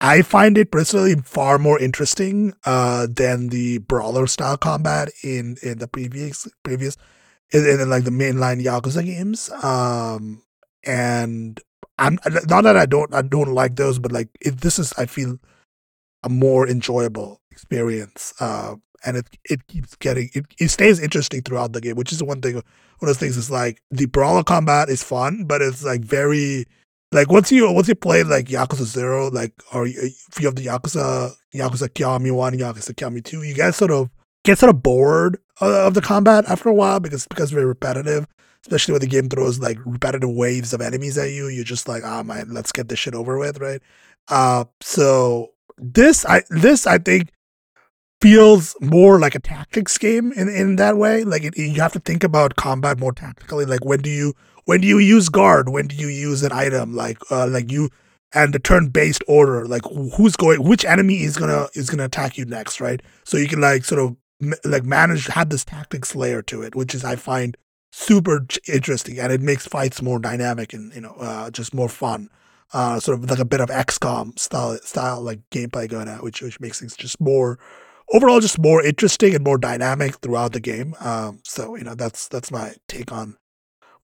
I find it personally far more interesting uh, than the brawler style combat in in the previous previous in, in like the mainline Yakuza games. Um, and I'm not that I don't I don't like those, but like if this is I feel a more enjoyable experience. Uh, and it it keeps getting it, it stays interesting throughout the game, which is one thing. One of those things is like the brawler combat is fun, but it's like very like once you once you play like Yakuza Zero, like or if you have the Yakuza Yakuza Kiwami One, Yakuza Kiwami Two, you guys sort of get sort of bored of the combat after a while because because very repetitive. Especially when the game throws like repetitive waves of enemies at you, you're just like, ah, oh, man, let's get this shit over with, right? Uh, so this I this I think feels more like a tactics game in in that way. Like it, you have to think about combat more tactically. Like when do you when do you use guard? When do you use an item? Like uh, like you and the turn based order. Like who's going? Which enemy is gonna is gonna attack you next? Right. So you can like sort of like manage have this tactics layer to it, which is I find super interesting and it makes fights more dynamic and you know uh, just more fun uh, sort of like a bit of XCOM style style like gameplay going on, which which makes things just more overall just more interesting and more dynamic throughout the game. Um, so you know that's that's my take on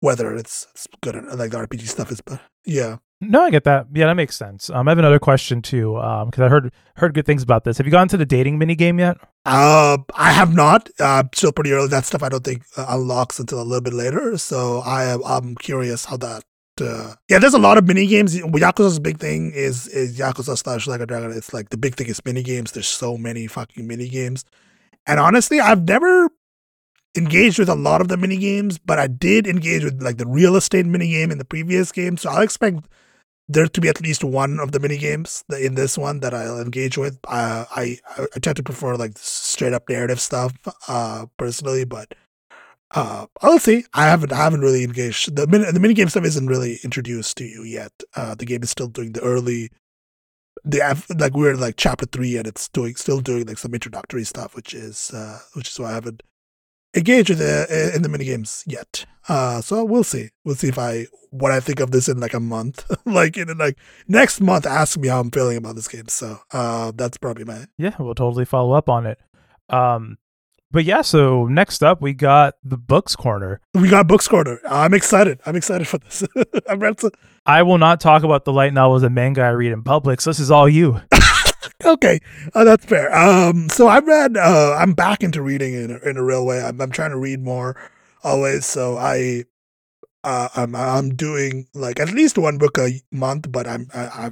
whether it's, it's good or like the RPG stuff is, but yeah. No, I get that. Yeah, that makes sense. Um, I have another question too, because um, I heard heard good things about this. Have you gone to the dating mini game yet? Uh, I have not. Uh, still pretty early. That stuff I don't think uh, unlocks until a little bit later. So I am I'm curious how that uh, yeah, there's a lot of mini games. Yakuza's big thing is is Yakuza slash Like a Dragon. It's like the big thing is mini games. There's so many fucking mini games, and honestly, I've never engaged with a lot of the mini games, but I did engage with like the real estate mini game in the previous game. So I'll expect there to be at least one of the mini games in this one that I'll engage with. Uh, I I tend to prefer like straight up narrative stuff uh, personally, but uh, I'll see. I haven't I haven't really engaged. The min- the minigame stuff isn't really introduced to you yet. Uh, the game is still doing the early, the like we're in like chapter three, and it's doing still doing like some introductory stuff, which is uh, which is why I haven't engaged with the, in the minigames yet. Uh, so we'll see. We'll see if I what I think of this in like a month. like in like next month, ask me how I'm feeling about this game. So uh, that's probably my yeah. We'll totally follow up on it. Um, but yeah, so next up we got the books corner. We got books corner. I'm excited. I'm excited for this. I'm ready to. I will not talk about the light novels and manga I read in public. So this is all you. okay, uh, that's fair. Um, so I read. Uh, I'm back into reading in a, in a real way. I'm, I'm trying to read more always. So I, uh, I'm I'm doing like at least one book a month, but I'm I, I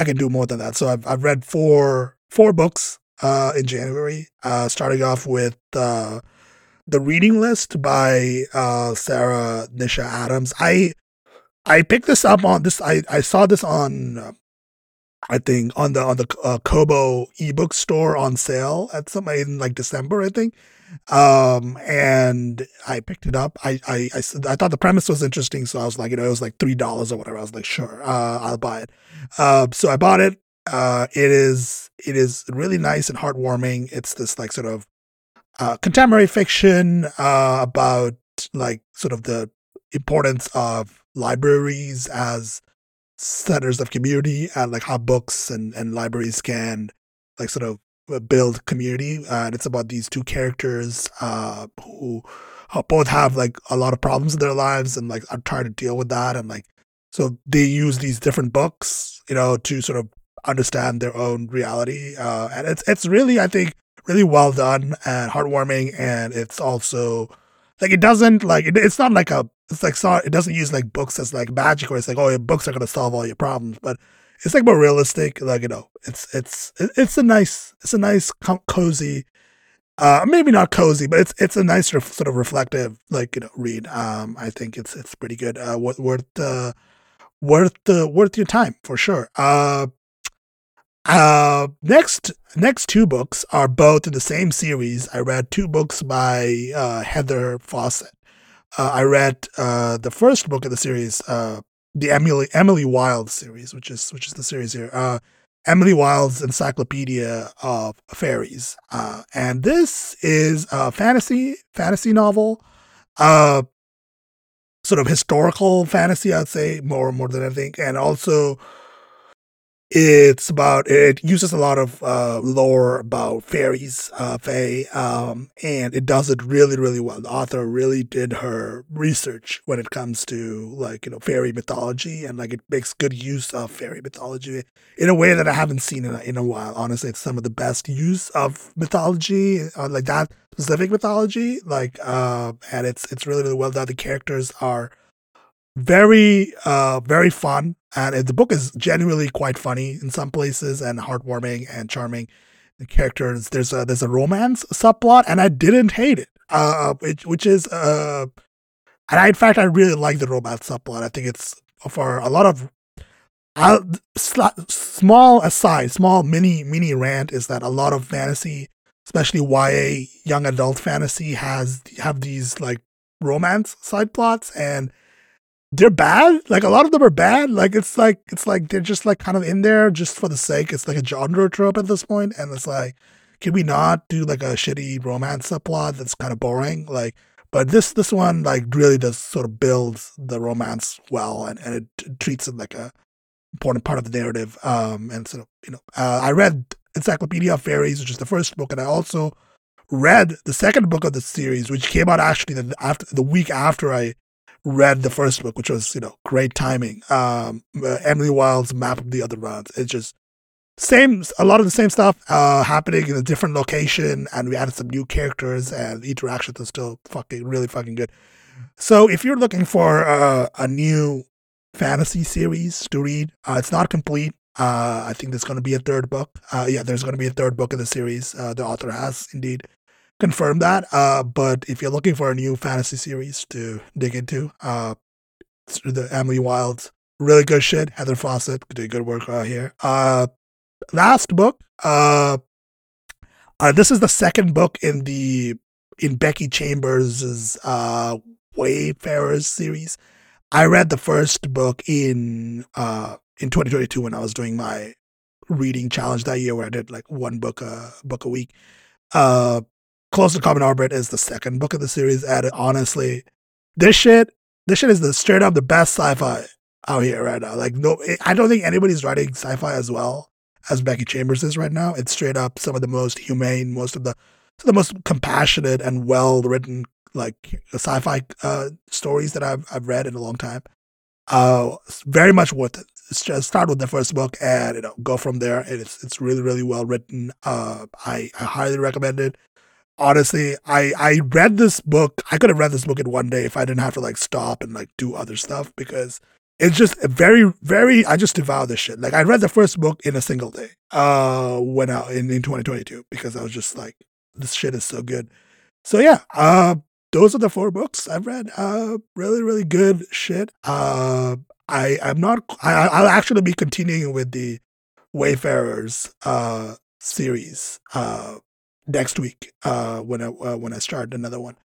I can do more than that. So I've I've read four four books uh, in January, uh, starting off with uh, the reading list by uh, Sara Nisha Adams. I I picked this up on this. I, I saw this on I think on the on the uh, Kobo ebook store on sale at some in like December, I think. Um, and I picked it up. I, I, I, I thought the premise was interesting. So I was like, you know, it was like $3 or whatever. I was like, sure, uh, I'll buy it. Uh, so I bought it. Uh, it is it is really nice and heartwarming. It's this like sort of uh, contemporary fiction uh, about like sort of the importance of libraries as centers of community and like how books and, and libraries can like sort of uh, build community. And it's about these two characters uh, who both have like a lot of problems in their lives and like are trying to deal with that and like so they use these different books, you know, to sort of understand their own reality. Uh, and it's it's really, I think, really well done and heartwarming. And it's also like it doesn't like it, it's not like a it's like so, it doesn't use like books as like magic where it's like oh your books are gonna solve all your problems, but it's like more realistic. Like you know, it's it's it's a nice it's a nice cozy. Uh, maybe not cozy, but it's it's a nice ref, sort of reflective, like you know, read. Um, I think it's it's pretty good. Uh, worth worth uh, worth uh, worth your time for sure. Uh, uh, next, next two books are both in the same series. I read two books by uh, Heather Fawcett. Uh, I read uh, the first book of the series, uh, the Emily Emily Wilde series, which is which is the series here. Uh, Emily Wilde's Encyclopaedia of Faeries, and this is a fantasy fantasy novel, uh, sort of historical fantasy, I'd say more more than anything, and also it's about it uses a lot of uh, lore about fairies, uh, fae, um, and it does it really, really well. The author really did her research when it comes to like you know fairy mythology, and like it makes good use of fairy mythology in a way that I haven't seen in a, in a while. Honestly, it's some of the best use of mythology, uh, like that specific mythology, like uh, and it's it's really, really well done. The characters are very uh very fun. And the book is genuinely quite funny in some places and heartwarming and charming. The characters there's a there's a romance subplot and i didn't hate it. Uh which, which is uh and I, in fact i really like the romance subplot. I think it's for a lot of uh, small aside small mini mini rant is that a lot of fantasy especially ya young adult fantasy has have these like romance side plots and they're bad. Like a lot of them are bad. Like it's like it's like they're just like kind of in there just for the sake. It's like a genre trope at this point, and it's like, can we not do like a shitty romance subplot that's kind of boring? Like, but this this one like really does sort of builds the romance well, and and it, it treats it like a important part of the narrative. Um, and so you know, uh, I read Encyclopaedia of Faeries, which is the first book, and I also read the second book of the series, which came out actually the after the week after I read the first book, which was you know great timing. Um, uh, Emily Wilde's Map of the Other Realms. It's just same, a lot of the same stuff uh, happening in a different location, and we added some new characters, and interactions are still fucking really fucking good. So if you're looking for uh, a new fantasy series to read, uh, it's not complete. Uh, I think there's going to be a third book. Uh, yeah, there's going to be a third book in the series. The author has indeed confirm that. Uh, but if you're looking for a new fantasy series to dig into, uh, the Emily Wilde's really good shit. Heather Fawcett doing good work out here. Uh, last book. Uh, uh, this is the second book in the in Becky Chambers's uh, Wayfarers series. I read the first book in uh in 2022 when I was doing my reading challenge that year, where I did like one book a book a week. Uh, Closed and Common Orbit is the second book of the series. And honestly, this shit, this shit is the straight up the best sci-fi out here right now. Like no, I don't think anybody's writing sci-fi as well as Becky Chambers is right now. It's straight up some of the most humane, most of the the most compassionate and well written like sci-fi uh, stories that I've I've read in a long time. Uh, very much worth it. It's just start with the first book and you know go from there. And it's it's really really well written. Uh, I I highly recommend it honestly, I I read this book. I could have read this book in one day if I didn't have to like stop and like do other stuff because it's just very very. I just devour this shit. Like I read the first book in a single day. Uh, when out in in 2022 because I was just like, this shit is so good. So yeah, uh, those are the four books I've read. Uh, really really good shit. Uh, I I'm not. I I'll actually be continuing with the Wayfarers uh series. Uh next week uh, when I uh, when I start another one.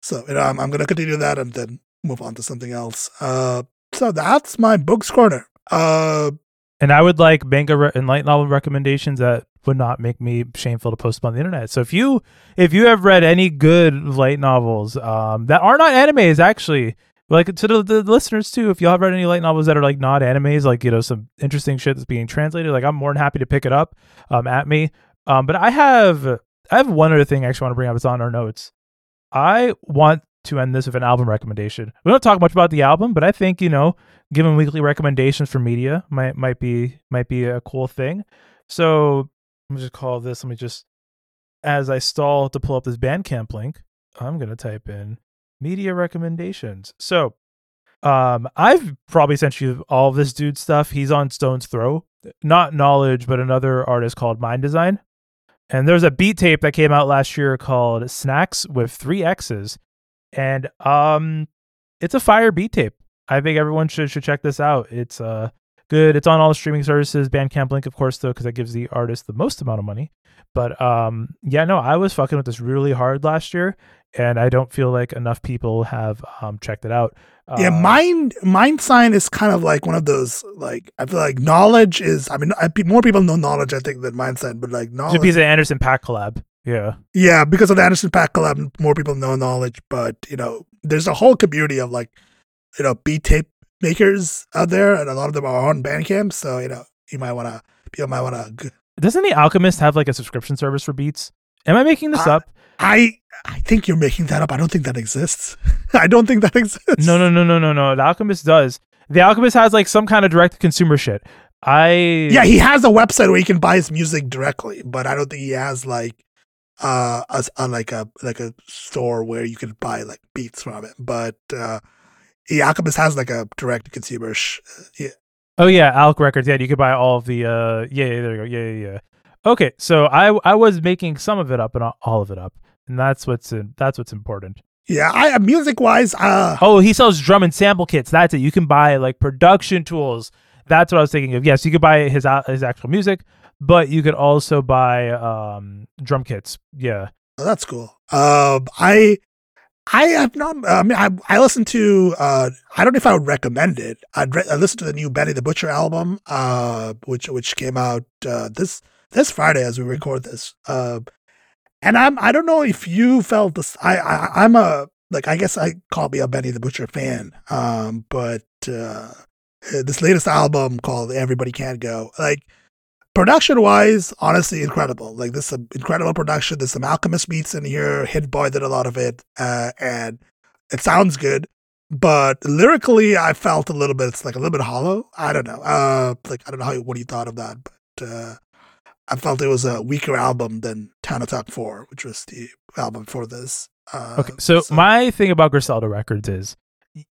So you know, I'm I'm gonna continue that and then move on to something else. Uh, so that's my books corner. Uh, and I would like manga re- and light novel recommendations that would not make me shameful to post them on the internet. So if you if you have read any good light novels um, that are not animes, actually, like to the, the listeners too, if y'all have read any light novels that are like not animes, like you know some interesting shit that's being translated, like I'm more than happy to pick it up um, at me. Um, but I have I have one other thing I actually want to bring up. It's on our notes. I want to end this with an album recommendation. We don't talk much about the album, but I think you know, giving weekly recommendations for media might might be might be a cool thing. So let me just call this. Let me just as I stall to pull up this Bandcamp link, I'm gonna type in media recommendations. So um, I've probably sent you all this dude stuff. He's on Stone's Throw, not Knxwledge, but another artist called Mndsgn. And there's a beat tape that came out last year called Snacks with three X's. And um it's a fire beat tape. I think everyone should should check this out. It's uh good. It's on all the streaming services. Bandcamp link, of course, though, because that gives the artist the most amount of money. But um, yeah, no, I was fucking with this really hard last year, and I don't feel like enough people have um, checked it out. Yeah, uh, mind Mndsgn is kind of like one of those like I feel like Knxwledge is. I mean, I, more people know Knxwledge, I think, than Mndsgn, but like Knxwledge. It's a piece of Anderson .Paak collab. Yeah. Yeah, because of the Anderson .Paak collab, more people know Knxwledge. But you know, there's a whole community of like, you know, beat tape makers out there, and a lot of them are on Bandcamp. So you know, you might want to people might want to. Doesn't the Alchemist have like a subscription service for Beats? Am I making this Uh, up? I I think you're making that up. I don't think that exists. I don't think that exists. No, no, no, no, no, no. The Alchemist does. The Alchemist has like some kind of direct consumer shit. I Yeah, he has a website where you can buy his music directly, but I don't think he has like uh a, a like a like a store where you can buy like beats from it. But uh the Alchemist has like a direct consumer. Sh- yeah. Oh yeah, Alc Records. Yeah, you could buy all of the. uh Yeah, yeah, there you go. Yeah, yeah, yeah. Okay, so I I was making some of it up and all of it up, and that's what's in, that's what's important. Yeah, I music wise, uh Oh, he sells drum and sample kits. That's it. You can buy like production tools. That's what I was thinking of. Yes, you could buy his his actual music, but you could also buy um drum kits. Yeah. Oh, that's cool. Um, I, I have not. I mean, I, I listened to. Uh, I don't know if I would recommend it. I'd re- I listened to the new Benny the Butcher album, uh, which which came out uh, this this Friday as we record this. Uh, and I'm I don't know if you felt this. I, I I'm a like I guess I call me a Benny the Butcher fan. Um, but uh, this latest album called Everybody Can't Go, like production wise, honestly, incredible. Like this is an incredible production. There's some Alchemist beats in here. Hit Boy did a lot of it, uh, and it sounds good. But lyrically, I felt a little bit. It's like a little bit hollow. I don't know. Uh, like I don't know how what you thought of that, but uh, I felt it was a weaker album than Tana Talk Four, which was the album for this. Uh, Okay. So, my thing about Griselda Records is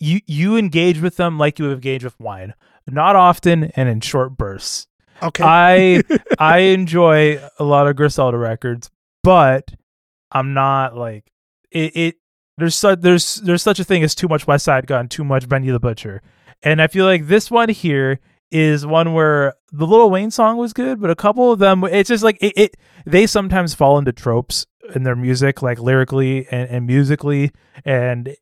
you you engage with them like you would engage with wine, not often and in short bursts. Okay, I I enjoy a lot of Griselda records, but I'm not like it. it there's such there's there's such a thing as too much Westside Gunn, too much Benny the Butcher, and I feel like this one here is one where the Lil Wayne song was good, but a couple of them it's just like it. it they sometimes fall into tropes in their music, like lyrically and, and musically, and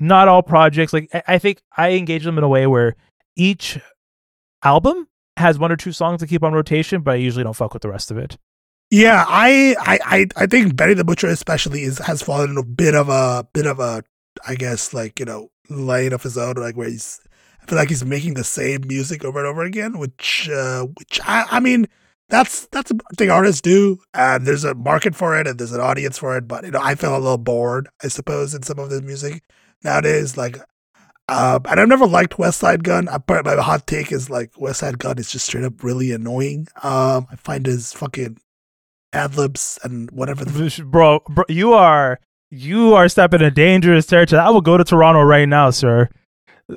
not all projects. Like I, I think I engage them in a way where each album has one or two songs to keep on rotation, but I usually don't fuck with the rest of it. Yeah, I, I, I, think Benny the Butcher especially is has fallen in a bit of a bit of a, I guess like you know lane of his own, like where he's, I feel like he's making the same music over and over again, which, uh, which I, I mean, that's that's a thing artists do, and there's a market for it, and there's an audience for it. But you know, I feel a little bored, I suppose, in some of the music nowadays. Like, uh, and I've never liked Westside Gunn. I, my hot take is like Westside Gunn is just straight up really annoying. Um, I find his fucking ad libs and whatever. The, bro, bro, you are you are stepping in dangerous territory. I will go to Toronto right now, sir.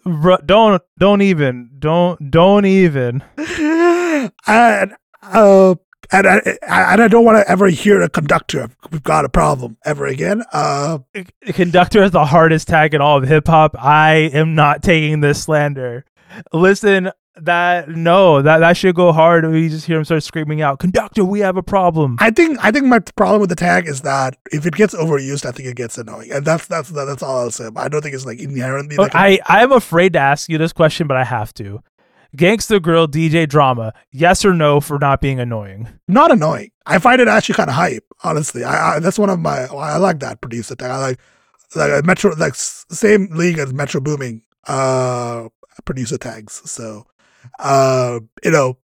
Bro, don't don't even don't don't even. and uh, and I, and I don't want to ever hear a conductor. We've got a problem ever again. Uh, Conductor is the hardest tag in all of hip hop. I am not taking this slander. Listen, that no, that that should go hard. We just hear him start screaming out, "Conductor, we have a problem." I think I think my problem with the tag is that if it gets overused, I think it gets annoying, and that's that's that's all I'll say. I don't think it's like inherently. Like I I'm afraid to ask you this question, but I have to. Gangsta Grill DJ drama, yes or no for not being annoying? not annoying. I find it actually kind of hype. Honestly, I, I that's one of my. I like that producer tag. I like like a Metro like same league as Metro Boomin uh producer tags. So uh you know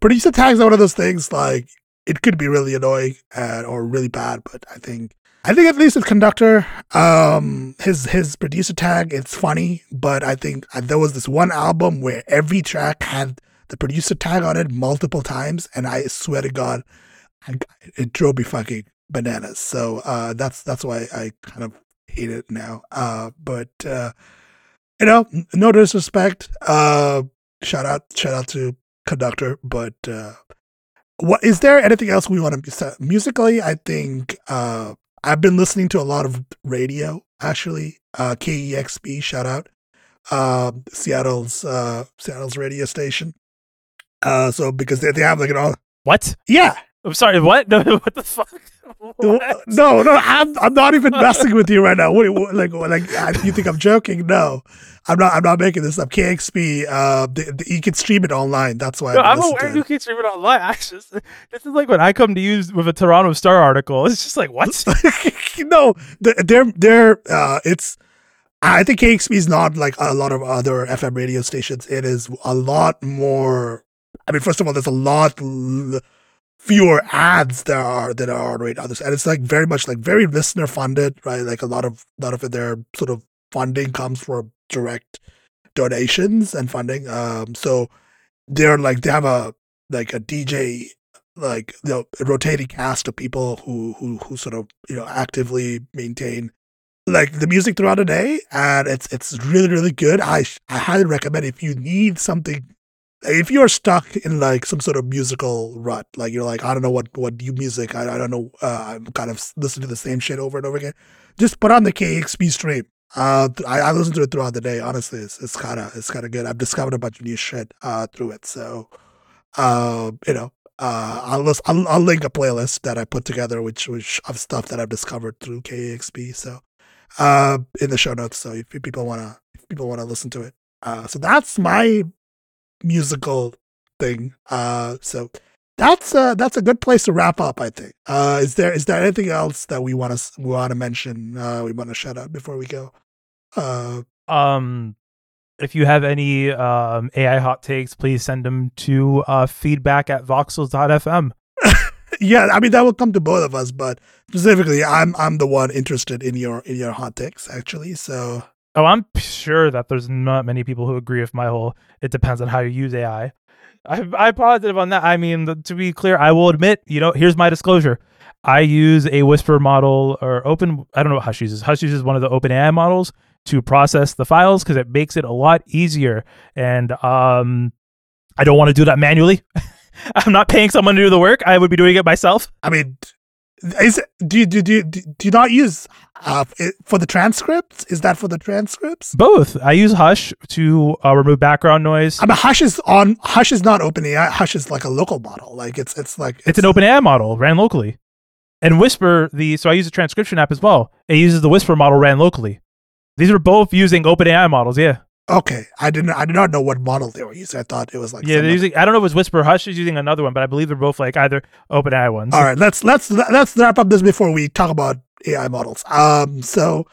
producer tags are one of those things like it could be really annoying and or really bad, but I think I think at least with conductor, um, his his producer tag it's funny, but I think uh, there was this one album where every track had the producer tag on it multiple times, and I swear to God, I, it drove me fucking bananas. So uh, that's that's why I kind of hate it now. Uh, but uh, you know, no disrespect. Uh, shout out, shout out to conductor, but. Uh, what is there anything else we want to say? musically? I think uh, I've been listening to a lot of radio actually. Uh, KEXP, shout out, uh, Seattle's uh, Seattle's radio station. Uh, so because they, they have like an all What? yeah I'm sorry. What? No. What the fuck? What? no no I'm I'm not even messing with you right now. What, what like what, like I- you think I'm joking? No, I'm not. I'm not making this up. KEXP, uh, the, the, you can stream it online. That's why No, I'm aware you can stream it online. I just, this is like when I come to use with a Toronto Star article. It's just like what? no, they're they're uh, it's. I think KEXP is not like a lot of other FM radio stations. It is a lot more I mean, first of all, there's a lot l- fewer ads there are that are on right others, and it's like very much like very listener funded, right? Like a lot of lot of their sort of funding comes from direct donations and funding. Um, so they're like they have a like a DJ like you know a rotating cast of people who who who sort of you know actively maintain like the music throughout the day and it's it's really really good i i highly recommend if you need something if you're stuck in like some sort of musical rut like you're like i don't know what what new music i, I don't know uh, i'm kind of listening to the same shit over and over again just put on the kexp stream uh i, I listen to it throughout the day honestly it's it's kind of it's kind of good i've discovered a bunch of new shit uh through it so uh you know uh, I'll, list, I'll I'll link a playlist that I put together, which which of stuff that I've discovered through KEXP. So, uh, in the show notes. So if people wanna if people wanna listen to it, uh, so that's my musical thing. Uh, so that's uh that's a good place to wrap up. I think. Uh, is there is there anything else that we want to we want to mention? Uh, we want to shut up before we go. Uh, um if you have any um, AI hot takes, please send them to uh, feedback at voxels.fm. yeah, I mean that will come to both of us, but specifically, I'm I'm the one interested in your in your hot takes actually. So, oh, I'm sure that there's not many people who agree with my whole. It depends on how you use AI. I, I'm positive on that. I mean, the, to be clear, I will admit, you know, here's my disclosure. I use a Whisper model or open. I don't know what Hush uses. Hush uses one of the Open AI models to process the files because it makes it a lot easier. And um, I don't want to do that manually. I'm not paying someone to do the work. I would be doing it myself. I mean, is do you do do do you not use uh, for the transcripts? Is that for the transcripts? Both. I use Hush to uh, remove background noise. I mean, Hush is on. Hush is not OpenAI. Hush is like a local model. Like it's it's like it's, it's an OpenAI model ran locally. And Whisper, the so I use a transcription app as well. It uses the Whisper model ran locally. These were both using OpenAI models. Yeah. Okay, I didn't. I did not know what model they were using. I thought it was like yeah, they're using. I don't know if it was Whisper. Hush is using another one, but I believe they're both like either OpenAI ones. All right, let's let's let's wrap up this before we talk about AI models. Um, so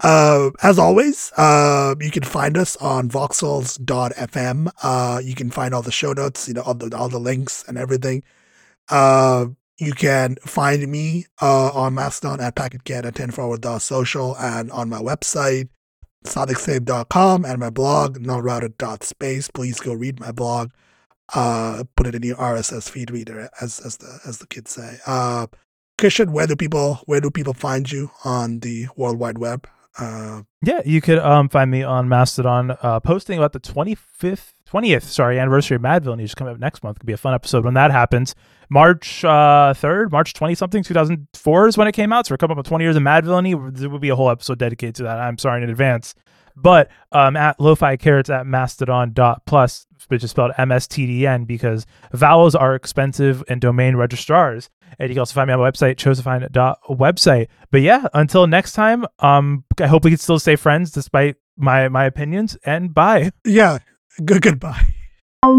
uh, as always, uh, you can find us on voxels.fm. Uh, you can find all the show notes, you know, all the all the links and everything. Uh, you can find me uh, on Mastodon at packetcat at 10 forward social and on my website, sadiqsaib.com and my blog, nullrouted.space. Please go read my blog. Uh, put it in your RSS feed reader, as as the as the kids say. Uh, Christian, where do people where do people find you on the World Wide Web? Uh, yeah, you could um, find me on Mastodon, uh, posting about the 25th, 20th, sorry, anniversary of Madvillainy coming up next month. Could be a fun episode when that happens. March uh, 3rd, March 20 something, 2004 is when it came out. So we're coming up with 20 years of Madvillainy. There will be a whole episode dedicated to that. I'm sorry in advance. But um, at lo-fi carrots at mastodon.plus, which is spelled MSTDN because vowels are expensive and domain registrars. And you can also find me on my website, dot website. But yeah, until next time, um, I hope we can still stay friends despite my my opinions. And bye. Yeah. Good goodbye.